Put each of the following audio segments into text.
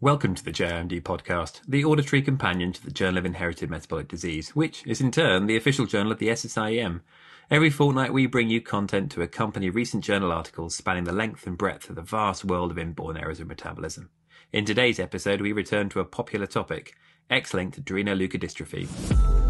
Welcome to the JIMD podcast, the auditory companion to the Journal of Inherited Metabolic Disease, which is in turn the official journal of the SSIEM. Every fortnight we bring you content to accompany recent journal articles spanning the length and breadth of the vast world of inborn errors of metabolism. In today's episode, we return to a popular topic, X-linked adrenoleukodystrophy.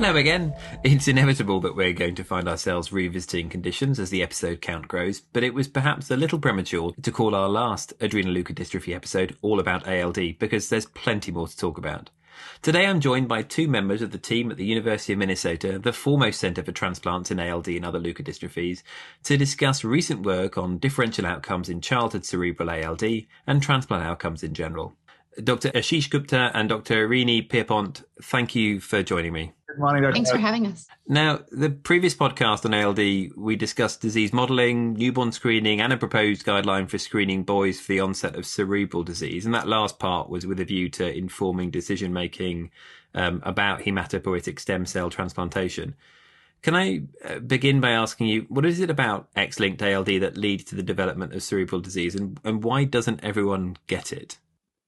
Hello again. It's inevitable that we're going to find ourselves revisiting conditions as the episode count grows, but it was perhaps a little premature to call our last adrenoleukodystrophy episode all about ALD because there's plenty more to talk about. Today I'm joined by two members of the team at the University of Minnesota, the foremost centre for transplants in ALD and other leukodystrophies, to discuss recent work on differential outcomes in childhood cerebral ALD and transplant outcomes in general. Dr. Ashish Gupta and Dr. Rene Pierpont, thank you for joining me. Good morning, Dr. Thanks for having us. Now, the previous podcast on ALD, we discussed disease modelling, newborn screening, and a proposed guideline for screening boys for the onset of cerebral disease. And that last part was with a view to informing decision making um, about hematopoietic stem cell transplantation. Can I uh, begin by asking you, what is it about X linked ALD that leads to the development of cerebral disease, and, and why doesn't everyone get it?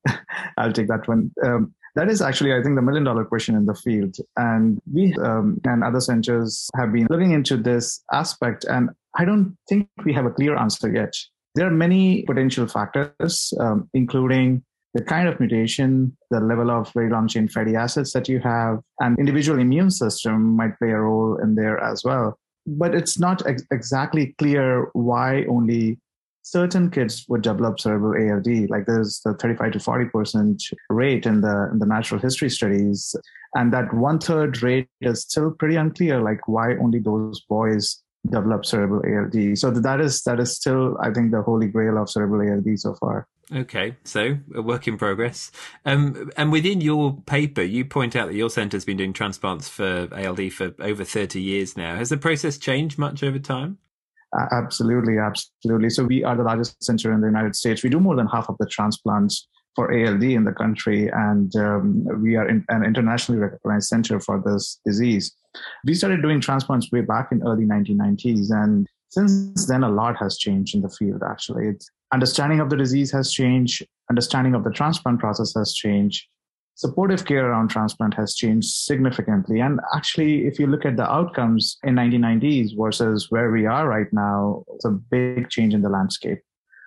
I'll take that one. Um, that is actually, I think, the million dollar question in the field. And we um, and other centers have been looking into this aspect, and I don't think we have a clear answer yet. There are many potential factors, um, including the kind of mutation, the level of very long chain fatty acids that you have, and individual immune system might play a role in there as well. But it's not ex- exactly clear why only certain kids would develop cerebral ALD. Like there's the 35 to 40 percent rate in the in the natural history studies, and that one third rate is still pretty unclear. Like why only those boys develop cerebral ALD? So that is that is still I think the holy grail of cerebral ALD so far. Okay, so a work in progress. Um, and within your paper, you point out that your centre's been doing transplants for ALD for over 30 years now. Has the process changed much over time? Absolutely, absolutely. So we are the largest center in the United States. We do more than half of the transplants for ALD in the country, and um, we are in, an internationally recognized center for this disease. We started doing transplants way back in early 1990s, and since then, a lot has changed in the field. Actually, it's, understanding of the disease has changed, understanding of the transplant process has changed, supportive care around transplant has changed significantly. And actually, if you look at the outcomes in 1990s versus where we are right now, it's a big change in the landscape.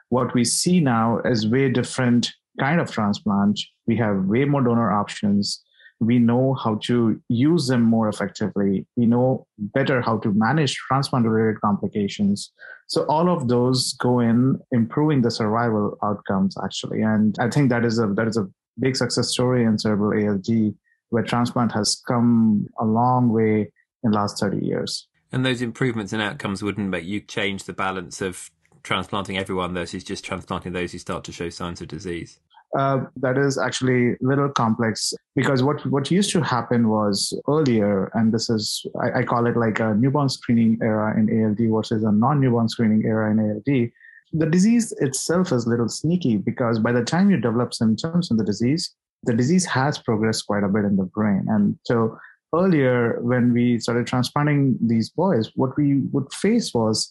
What we see now is way different kind of transplant. We have way more donor options. We know how to use them more effectively. We know better how to manage transplant related complications. So all of those go in improving the survival outcomes actually. And I think that is a that is a big success story in cerebral ALD, where transplant has come a long way in the last 30 years. And those improvements in outcomes wouldn't make you change the balance of transplanting everyone versus just transplanting those who start to show signs of disease? Uh, that is actually a little complex because what, what used to happen was earlier, and this is, I, I call it like a newborn screening era in ALD versus a non newborn screening era in ALD the disease itself is a little sneaky because by the time you develop symptoms in the disease, the disease has progressed quite a bit in the brain. And so earlier, when we started transplanting these boys, what we would face was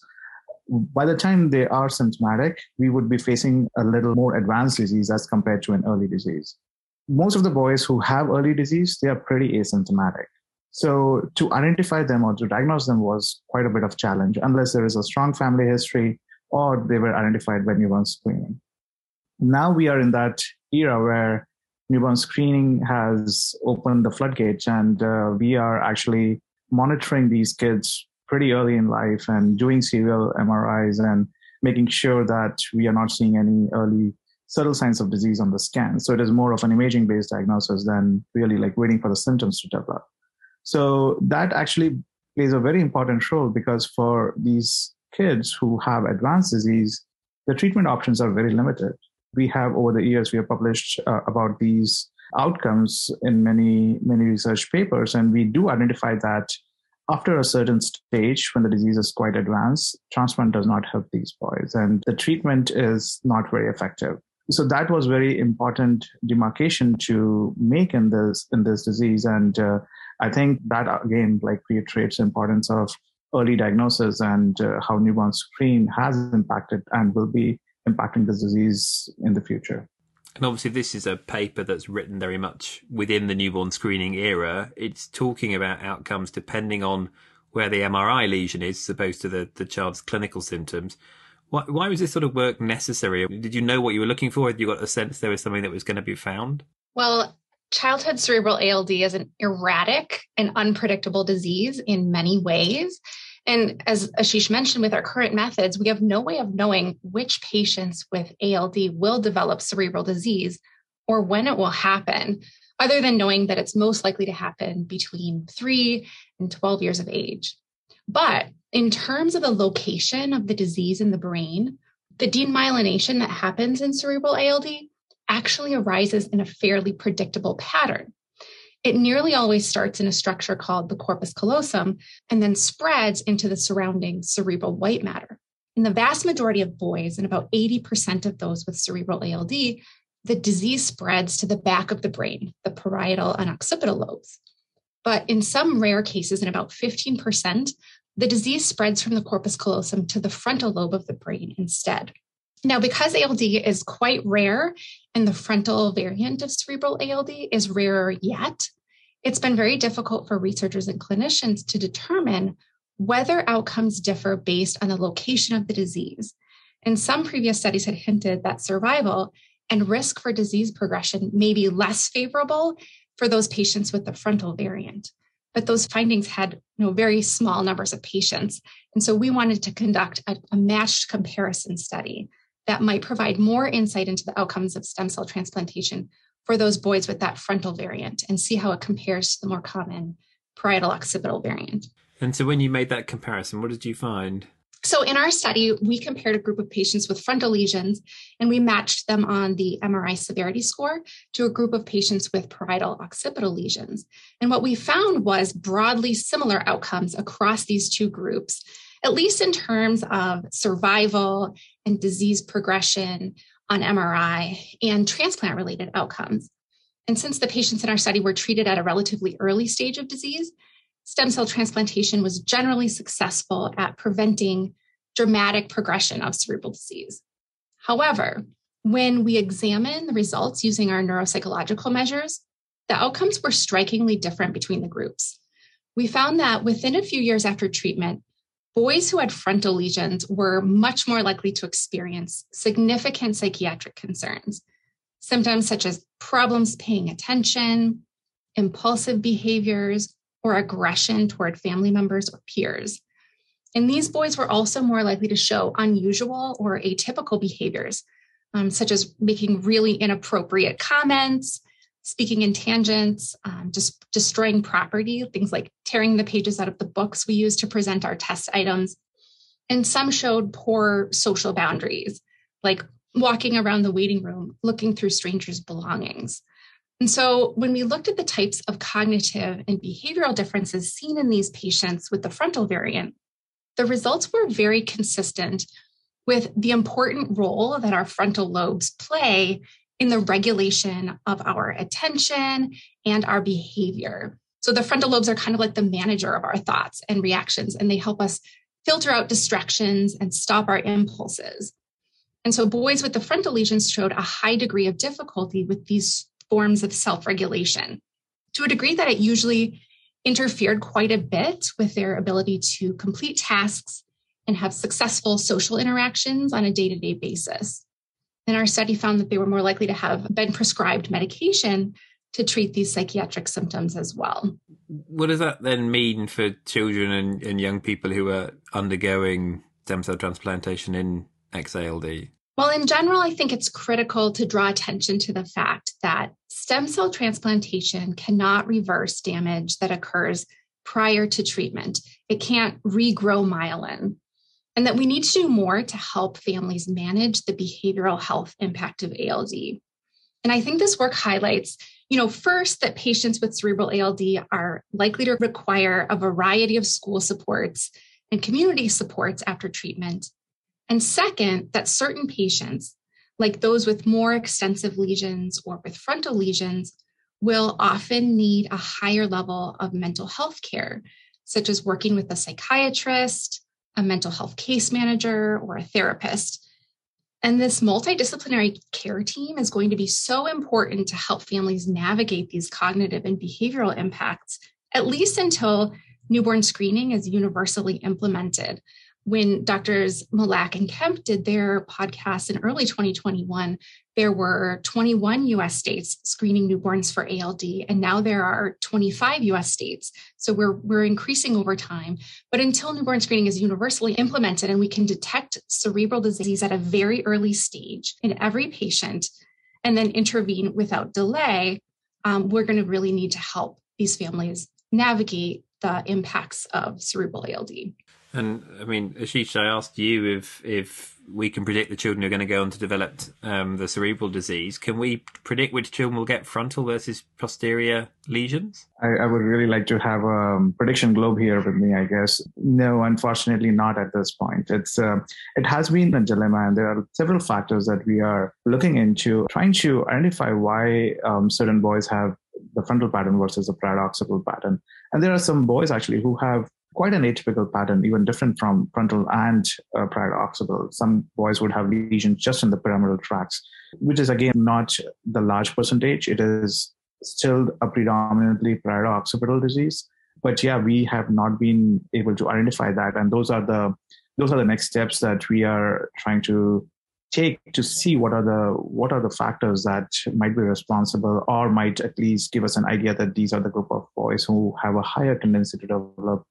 by the time they are symptomatic, we would be facing a little more advanced disease as compared to an early disease. Most of the boys who have early disease, they are pretty asymptomatic. So to identify them or to diagnose them was quite a bit of challenge unless there is a strong family history or they were identified by newborn screening. Now we are in that era where newborn screening has opened the floodgates and uh, we are actually monitoring these kids pretty early in life and doing serial MRIs and making sure that we are not seeing any early subtle signs of disease on the scan. So it is more of an imaging based diagnosis than really like waiting for the symptoms to develop. So that actually plays a very important role because for these kids who have advanced disease, the treatment options are very limited. We have over the years, we have published uh, about these outcomes in many, many research papers, and we do identify that after a certain stage, when the disease is quite advanced, transplant does not help these boys, and the treatment is not very effective. So that was very important demarcation to make in this in this disease, and uh, I think that again like reiterates the importance of early diagnosis and uh, how newborn screen has impacted and will be impacting this disease in the future. And obviously, this is a paper that's written very much within the newborn screening era. It's talking about outcomes depending on where the MRI lesion is, as opposed to the, the child's clinical symptoms. Why, why was this sort of work necessary? Did you know what you were looking for? Had you got a sense there was something that was going to be found? Well, childhood cerebral ALD is an erratic and unpredictable disease in many ways. And as Ashish mentioned, with our current methods, we have no way of knowing which patients with ALD will develop cerebral disease or when it will happen, other than knowing that it's most likely to happen between three and 12 years of age. But in terms of the location of the disease in the brain, the demyelination that happens in cerebral ALD actually arises in a fairly predictable pattern. It nearly always starts in a structure called the corpus callosum and then spreads into the surrounding cerebral white matter. In the vast majority of boys, and about 80% of those with cerebral ALD, the disease spreads to the back of the brain, the parietal and occipital lobes. But in some rare cases, in about 15%, the disease spreads from the corpus callosum to the frontal lobe of the brain instead. Now, because ALD is quite rare and the frontal variant of cerebral ALD is rarer yet, it's been very difficult for researchers and clinicians to determine whether outcomes differ based on the location of the disease. And some previous studies had hinted that survival and risk for disease progression may be less favorable for those patients with the frontal variant. But those findings had you know, very small numbers of patients. And so we wanted to conduct a, a matched comparison study that might provide more insight into the outcomes of stem cell transplantation for those boys with that frontal variant and see how it compares to the more common parietal occipital variant. And so when you made that comparison, what did you find? So in our study, we compared a group of patients with frontal lesions and we matched them on the MRI severity score to a group of patients with parietal occipital lesions. And what we found was broadly similar outcomes across these two groups, at least in terms of survival and disease progression on MRI and transplant related outcomes. And since the patients in our study were treated at a relatively early stage of disease, stem cell transplantation was generally successful at preventing dramatic progression of cerebral disease. However, when we examine the results using our neuropsychological measures, the outcomes were strikingly different between the groups. We found that within a few years after treatment, boys who had frontal lesions were much more likely to experience significant psychiatric concerns. Symptoms such as problems paying attention, impulsive behaviors, or aggression toward family members or peers. And these boys were also more likely to show unusual or atypical behaviors, um, such as making really inappropriate comments, speaking in tangents, um, just destroying property, things like tearing the pages out of the books we use to present our test items. And some showed poor social boundaries, like walking around the waiting room, looking through strangers' belongings. And so, when we looked at the types of cognitive and behavioral differences seen in these patients with the frontal variant, the results were very consistent with the important role that our frontal lobes play in the regulation of our attention and our behavior. So the frontal lobes are kind of like the manager of our thoughts and reactions, and they help us filter out distractions and stop our impulses. And so boys with the frontal lesions showed a high degree of difficulty with these forms of self regulation to a degree that it usually interfered quite a bit with their ability to complete tasks and have successful social interactions on a day to day basis. And our study found that they were more likely to have been prescribed medication to treat these psychiatric symptoms as well. What does that then mean for children and, and young people who are undergoing stem cell transplantation in XALD? Well, in general, I think it's critical to draw attention to the fact that stem cell transplantation cannot reverse damage that occurs prior to treatment. It can't regrow myelin and that we need to do more to help families manage the behavioral health impact of ALD. And I think this work highlights, you know, first that patients with cerebral ALD are likely to require a variety of school supports and community supports after treatment. And second, that certain patients, like those with more extensive lesions or with frontal lesions, will often need a higher level of mental health care such as working with a psychiatrist, a mental health case manager, or a therapist. And this multidisciplinary care team is going to be so important to help families navigate these cognitive and behavioral impacts, at least until newborn screening is universally implemented when doctors Mallack and Kemp did their podcast in early 2021, there were 21 US states screening newborns for ALD, and now there are 25 US states. So we're, we're increasing over time. But until newborn screening is universally implemented and we can detect cerebral disease at a very early stage in every patient and then intervene without delay, um, we're going to really need to help these families navigate the impacts of cerebral ALD. And I mean, Ashish, I asked you if if we can predict the children who are going to go on to develop um, the cerebral disease. Can we predict which children will get frontal versus posterior lesions? I, I would really like to have a prediction globe here with me. I guess no, unfortunately, not at this point. It's uh, it has been a dilemma, and there are several factors that we are looking into, trying to identify why um, certain boys have the frontal pattern versus the parietal pattern. And there are some boys actually who have quite an atypical pattern, even different from frontal and uh, parietal occipital. Some boys would have lesions just in the pyramidal tracts, which is again not the large percentage. It is still a predominantly parietal occipital disease. But yeah, we have not been able to identify that, and those are the those are the next steps that we are trying to take to see what are the what are the factors that might be responsible or might at least give us an idea that these are the group of boys who have a higher tendency to develop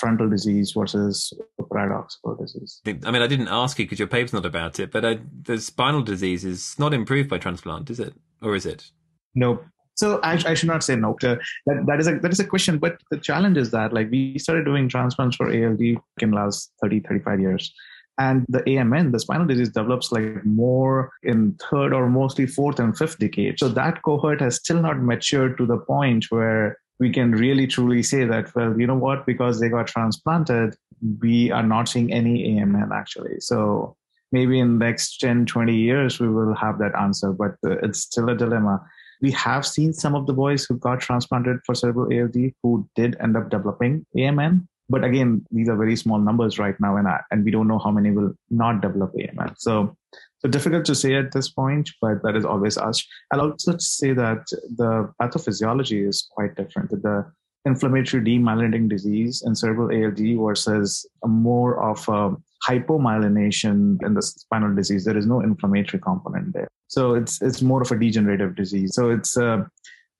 frontal disease versus occipital disease. I mean, I didn't ask you because your paper's not about it, but uh, the spinal disease is not improved by transplant, is it? Or is it? No. So I, I should not say no. that that is a that is a question, but the challenge is that like we started doing transplants for ALD in last 30, 35 years. And the AMN, the spinal disease, develops like more in third or mostly fourth and fifth decade. So that cohort has still not matured to the point where we can really truly say that, well, you know what, because they got transplanted, we are not seeing any AMN actually. So maybe in the next 10, 20 years, we will have that answer, but uh, it's still a dilemma. We have seen some of the boys who got transplanted for cerebral ALD who did end up developing AMN. But again, these are very small numbers right now, and, I, and we don't know how many will not develop AMN. So so difficult to say at this point, but that is always us. I'll also say that the pathophysiology is quite different. The inflammatory demyelinating disease in cerebral ALD versus more of a hypomyelination in the spinal disease. There is no inflammatory component there. So it's it's more of a degenerative disease. So it's uh,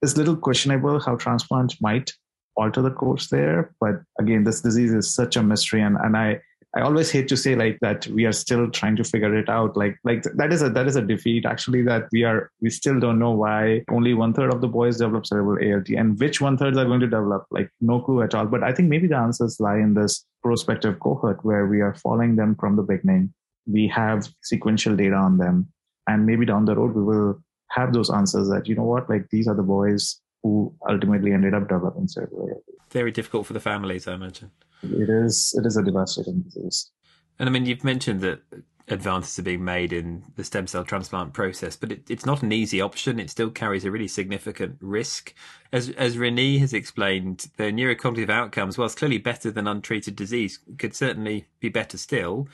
it's little questionable how transplant might alter the course there. But again, this disease is such a mystery, and, and I I always hate to say like that we are still trying to figure it out. Like like that is a that is a defeat actually that we are we still don't know why only one third of the boys develop cerebral ALD and which one thirds are going to develop. Like no clue at all. But I think maybe the answers lie in this prospective cohort where we are following them from the beginning. We have sequential data on them, and maybe down the road we will have those answers that you know what like these are the boys who ultimately ended up developing cerebral ALD. Very difficult for the families, I imagine it is it is a devastating disease. And I mean, you've mentioned that advances are being made in the stem cell transplant process, but it, it's not an easy option. It still carries a really significant risk. As as Rene has explained, the neurocognitive outcomes, whilst clearly better than untreated disease, could certainly be better still.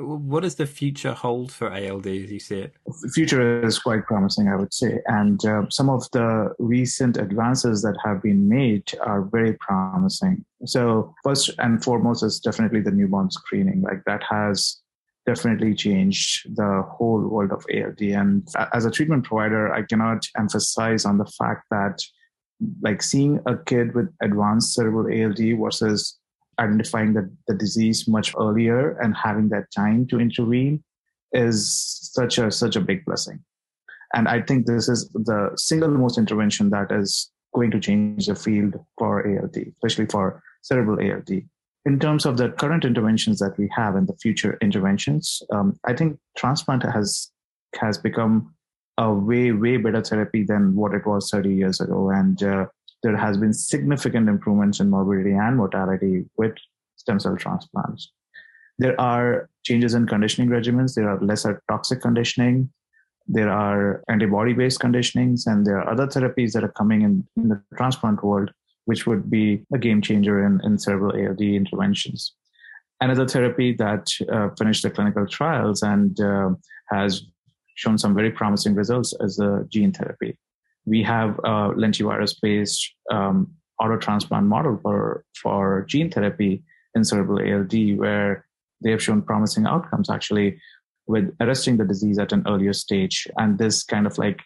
What does the future hold for ALD as you see it? The future is quite promising, I would say. And uh, some of the recent advances that have been made are very promising. So, first and foremost is definitely the newborn screening. Like that has definitely changed the whole world of ALD. And as a treatment provider, I cannot emphasize on the fact that like seeing a kid with advanced cerebral ALD versus identifying the, the disease much earlier and having that time to intervene is such a such a big blessing. And I think this is the single most intervention that is going to change the field for ALD, especially for cerebral ALD. In terms of the current interventions that we have and the future interventions, um, I think transplant has has become a way way better therapy than what it was 30 years ago, and uh, there has been significant improvements in morbidity and mortality with stem cell transplants. There are changes in conditioning regimens. There are lesser toxic conditioning. There are antibody based conditionings, and there are other therapies that are coming in, in the transplant world which would be a game changer in, in cerebral ALD interventions. Another therapy that uh, finished the clinical trials and uh, has shown some very promising results is the gene therapy. We have a lentivirus-based um, auto transplant model for, for gene therapy in cerebral ALD, where they have shown promising outcomes actually with arresting the disease at an earlier stage. And this kind of like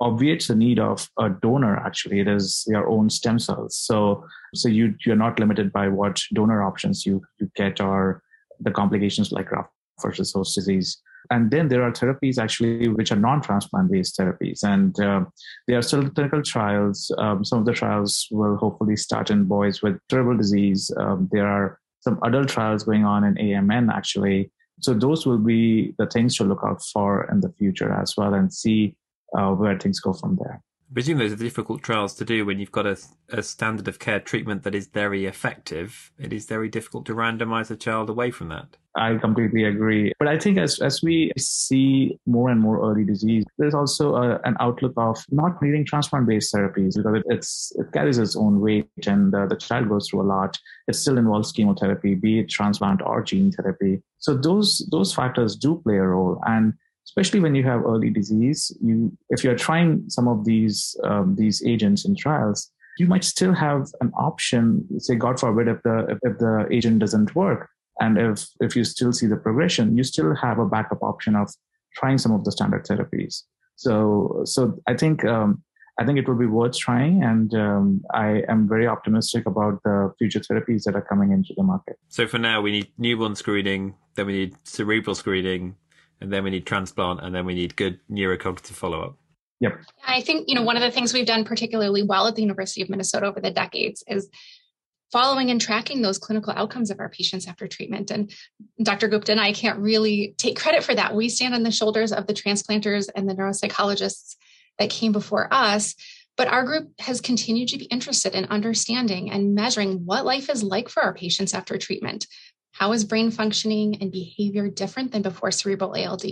obviates the need of a donor actually. It is your own stem cells. So so you you're not limited by what donor options you you get or the complications like graft versus host disease and then there are therapies actually which are non-transplant based therapies. And uh, there are still clinical trials. Um, some of the trials will hopefully start in boys with cerebral disease. Um, there are some adult trials going on in amn actually. So those will be the things to look out for in the future as well and see uh, where things go from there. I presume those are difficult trials to do when you've got a, a, standard of care treatment that is very effective. It is very difficult to randomize a child away from that. I completely agree. But I think as, as we see more and more early disease, there's also a, an outlook of not needing transplant based therapies because it, it's, it carries its own weight and uh, the child goes through a lot. It still involves chemotherapy, be it transplant or gene therapy. So those, those factors do play a role. And especially when you have early disease you if you're trying some of these um, these agents in trials you might still have an option say god forbid if the if, the agent doesn't work and if if you still see the progression you still have a backup option of trying some of the standard therapies so so i think um, I think it will be worth trying, and um, I am very optimistic about the future therapies that are coming into the market. So for now, we need newborn screening, then we need cerebral screening, and then we need transplant, and then we need good neurocognitive follow up. Yep. I think you know one of the things we've done particularly well at the University of Minnesota over the decades is following and tracking those clinical outcomes of our patients after treatment. And Dr. Gupta and I can't really take credit for that. We stand on the shoulders of the transplanters and the neuropsychologists that came before us. But our group has continued to be interested in understanding and measuring what life is like for our patients after treatment. How is brain functioning and behavior different than before cerebral ALD?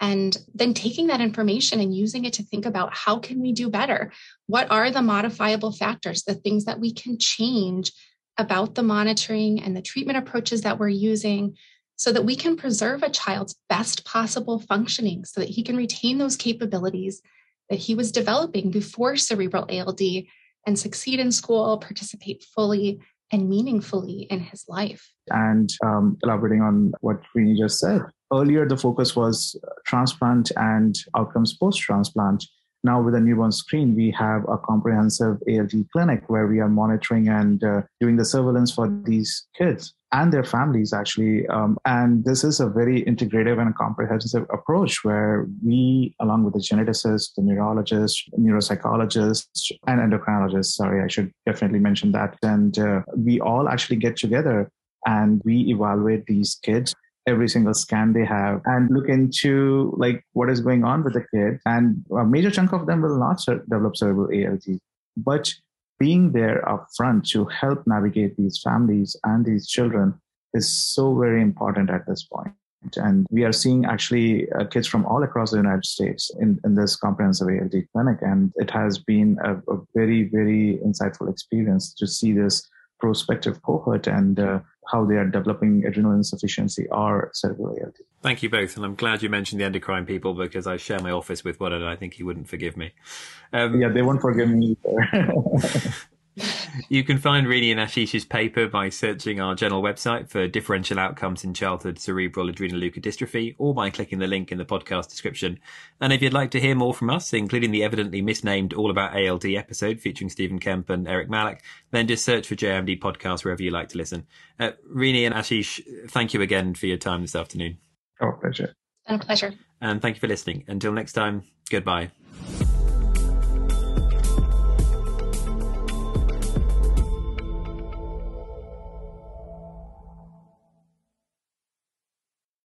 And then taking that information and using it to think about how can we do better? What are the modifiable factors, the things that we can change about the monitoring and the treatment approaches that we're using so that we can preserve a child's best possible functioning so that he can retain those capabilities that he was developing before cerebral ALD and succeed in school, participate fully and meaningfully in his life. And um, elaborating on what Rene just said, earlier the focus was transplant and outcomes post transplant. Now, with a newborn screen, we have a comprehensive ALD clinic where we are monitoring and uh, doing the surveillance for these kids and their families, actually. Um, and this is a very integrative and comprehensive approach where we, along with the geneticist, the neurologist, neuropsychologist, and endocrinologist, sorry, I should definitely mention that. And uh, we all actually get together and we evaluate these kids every single scan they have and look into like what is going on with the kid. And a major chunk of them will not develop cerebral ALD but being there up front to help navigate these families and these children is so very important at this point. And we are seeing actually uh, kids from all across the United States in, in this comprehensive ALD clinic. And it has been a, a very, very insightful experience to see this prospective cohort and uh, how they are developing adrenal insufficiency or cerebral ALD. Thank you both, and I'm glad you mentioned the endocrine people because I share my office with one, and I think he wouldn't forgive me. Um, yeah, they won't forgive me either. you can find Rene and Ashish's paper by searching our journal website for differential outcomes in childhood cerebral adrenoleukodystrophy or by clicking the link in the podcast description. And if you'd like to hear more from us, including the evidently misnamed All About ALD episode featuring Stephen Kemp and Eric Mallack, then just search for JMD podcast wherever you like to listen. Uh, Rene and Ashish, thank you again for your time this afternoon. Oh, pleasure. And a pleasure. And thank you for listening. Until next time, goodbye.